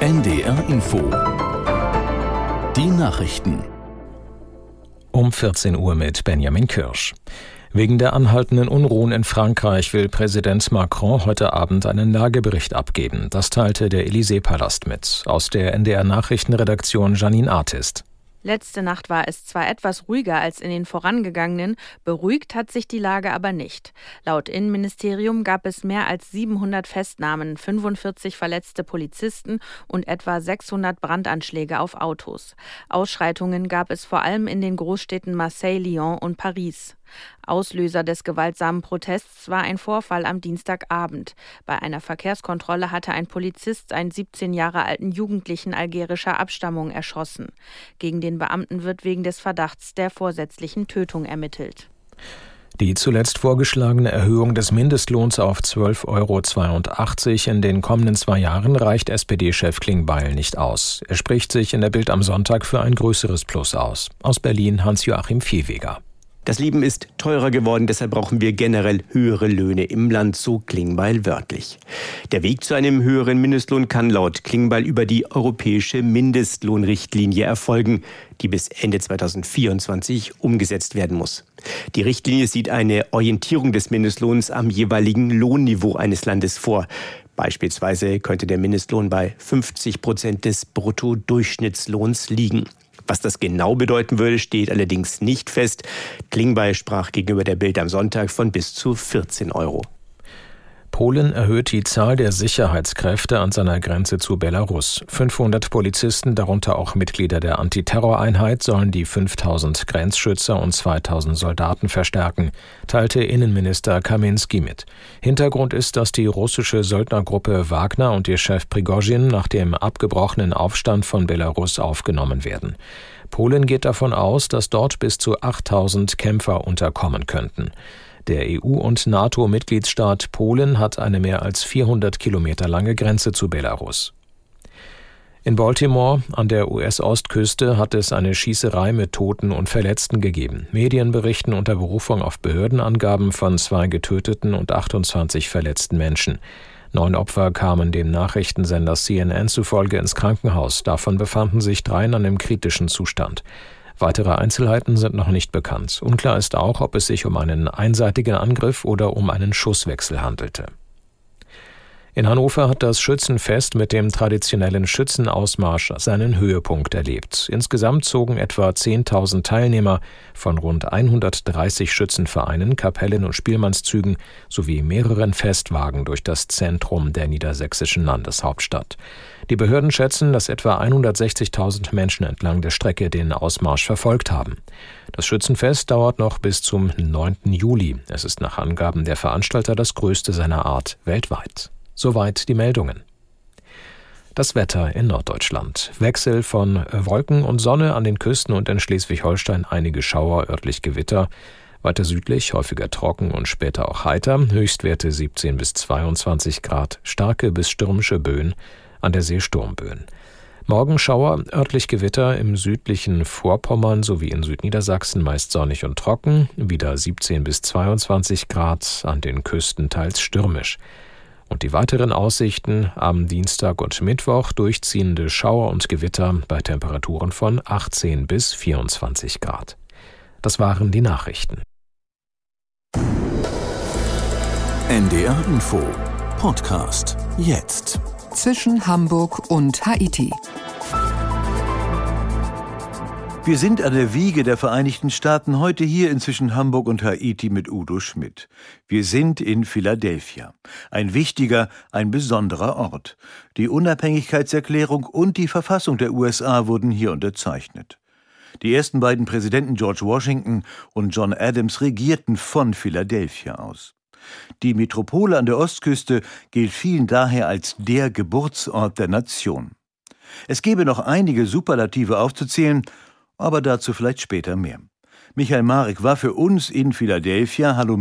NDR Info. Die Nachrichten. Um 14 Uhr mit Benjamin Kirsch. Wegen der anhaltenden Unruhen in Frankreich will Präsident Macron heute Abend einen Lagebericht abgeben. Das teilte der Élysée-Palast mit. Aus der NDR Nachrichtenredaktion Janine Artist. Letzte Nacht war es zwar etwas ruhiger als in den vorangegangenen, beruhigt hat sich die Lage aber nicht. Laut Innenministerium gab es mehr als 700 Festnahmen, 45 verletzte Polizisten und etwa 600 Brandanschläge auf Autos. Ausschreitungen gab es vor allem in den Großstädten Marseille, Lyon und Paris. Auslöser des gewaltsamen Protests war ein Vorfall am Dienstagabend. Bei einer Verkehrskontrolle hatte ein Polizist einen 17 Jahre alten Jugendlichen algerischer Abstammung erschossen. Gegen den Beamten wird wegen des Verdachts der vorsätzlichen Tötung ermittelt. Die zuletzt vorgeschlagene Erhöhung des Mindestlohns auf 12,82 Euro in den kommenden zwei Jahren reicht SPD-Chef Klingbeil nicht aus. Er spricht sich in der Bild am Sonntag für ein größeres Plus aus. Aus Berlin Hans-Joachim Viehweger. Das Leben ist teurer geworden, deshalb brauchen wir generell höhere Löhne im Land, so Klingbeil wörtlich. Der Weg zu einem höheren Mindestlohn kann laut Klingbeil über die europäische Mindestlohnrichtlinie erfolgen, die bis Ende 2024 umgesetzt werden muss. Die Richtlinie sieht eine Orientierung des Mindestlohns am jeweiligen Lohnniveau eines Landes vor. Beispielsweise könnte der Mindestlohn bei 50 Prozent des Bruttodurchschnittslohns liegen. Was das genau bedeuten würde, steht allerdings nicht fest. Klingbeil sprach gegenüber der Bild am Sonntag von bis zu 14 Euro. Polen erhöht die Zahl der Sicherheitskräfte an seiner Grenze zu Belarus. 500 Polizisten, darunter auch Mitglieder der Antiterroreinheit, sollen die 5000 Grenzschützer und 2000 Soldaten verstärken, teilte Innenminister Kaminski mit. Hintergrund ist, dass die russische Söldnergruppe Wagner und ihr Chef Prigozhin nach dem abgebrochenen Aufstand von Belarus aufgenommen werden. Polen geht davon aus, dass dort bis zu 8000 Kämpfer unterkommen könnten. Der EU- und NATO-Mitgliedsstaat Polen hat eine mehr als 400 Kilometer lange Grenze zu Belarus. In Baltimore an der US-Ostküste hat es eine Schießerei mit Toten und Verletzten gegeben. Medien berichten unter Berufung auf Behördenangaben von zwei getöteten und 28 verletzten Menschen. Neun Opfer kamen dem Nachrichtensender CNN zufolge ins Krankenhaus. Davon befanden sich drei in einem kritischen Zustand. Weitere Einzelheiten sind noch nicht bekannt. Unklar ist auch, ob es sich um einen einseitigen Angriff oder um einen Schusswechsel handelte. In Hannover hat das Schützenfest mit dem traditionellen Schützenausmarsch seinen Höhepunkt erlebt. Insgesamt zogen etwa 10.000 Teilnehmer von rund 130 Schützenvereinen, Kapellen und Spielmannszügen sowie mehreren Festwagen durch das Zentrum der niedersächsischen Landeshauptstadt. Die Behörden schätzen, dass etwa 160.000 Menschen entlang der Strecke den Ausmarsch verfolgt haben. Das Schützenfest dauert noch bis zum 9. Juli. Es ist nach Angaben der Veranstalter das größte seiner Art weltweit. Soweit die Meldungen. Das Wetter in Norddeutschland. Wechsel von Wolken und Sonne an den Küsten und in Schleswig-Holstein einige Schauer, örtlich Gewitter. Weiter südlich häufiger trocken und später auch heiter. Höchstwerte 17 bis 22 Grad. Starke bis stürmische Böen. An der See Sturmböen. Morgen Schauer, örtlich Gewitter im südlichen Vorpommern sowie in Südniedersachsen meist sonnig und trocken. Wieder 17 bis 22 Grad. An den Küsten teils stürmisch. Und die weiteren Aussichten am Dienstag und Mittwoch durchziehende Schauer und Gewitter bei Temperaturen von 18 bis 24 Grad. Das waren die Nachrichten. NDR Info Podcast jetzt. Zwischen Hamburg und Haiti. Wir sind an der Wiege der Vereinigten Staaten heute hier inzwischen Hamburg und Haiti mit Udo Schmidt. Wir sind in Philadelphia. Ein wichtiger, ein besonderer Ort. Die Unabhängigkeitserklärung und die Verfassung der USA wurden hier unterzeichnet. Die ersten beiden Präsidenten George Washington und John Adams regierten von Philadelphia aus. Die Metropole an der Ostküste gilt vielen daher als der Geburtsort der Nation. Es gäbe noch einige Superlative aufzuzählen, aber dazu vielleicht später mehr. Michael Marek war für uns in Philadelphia. Hallo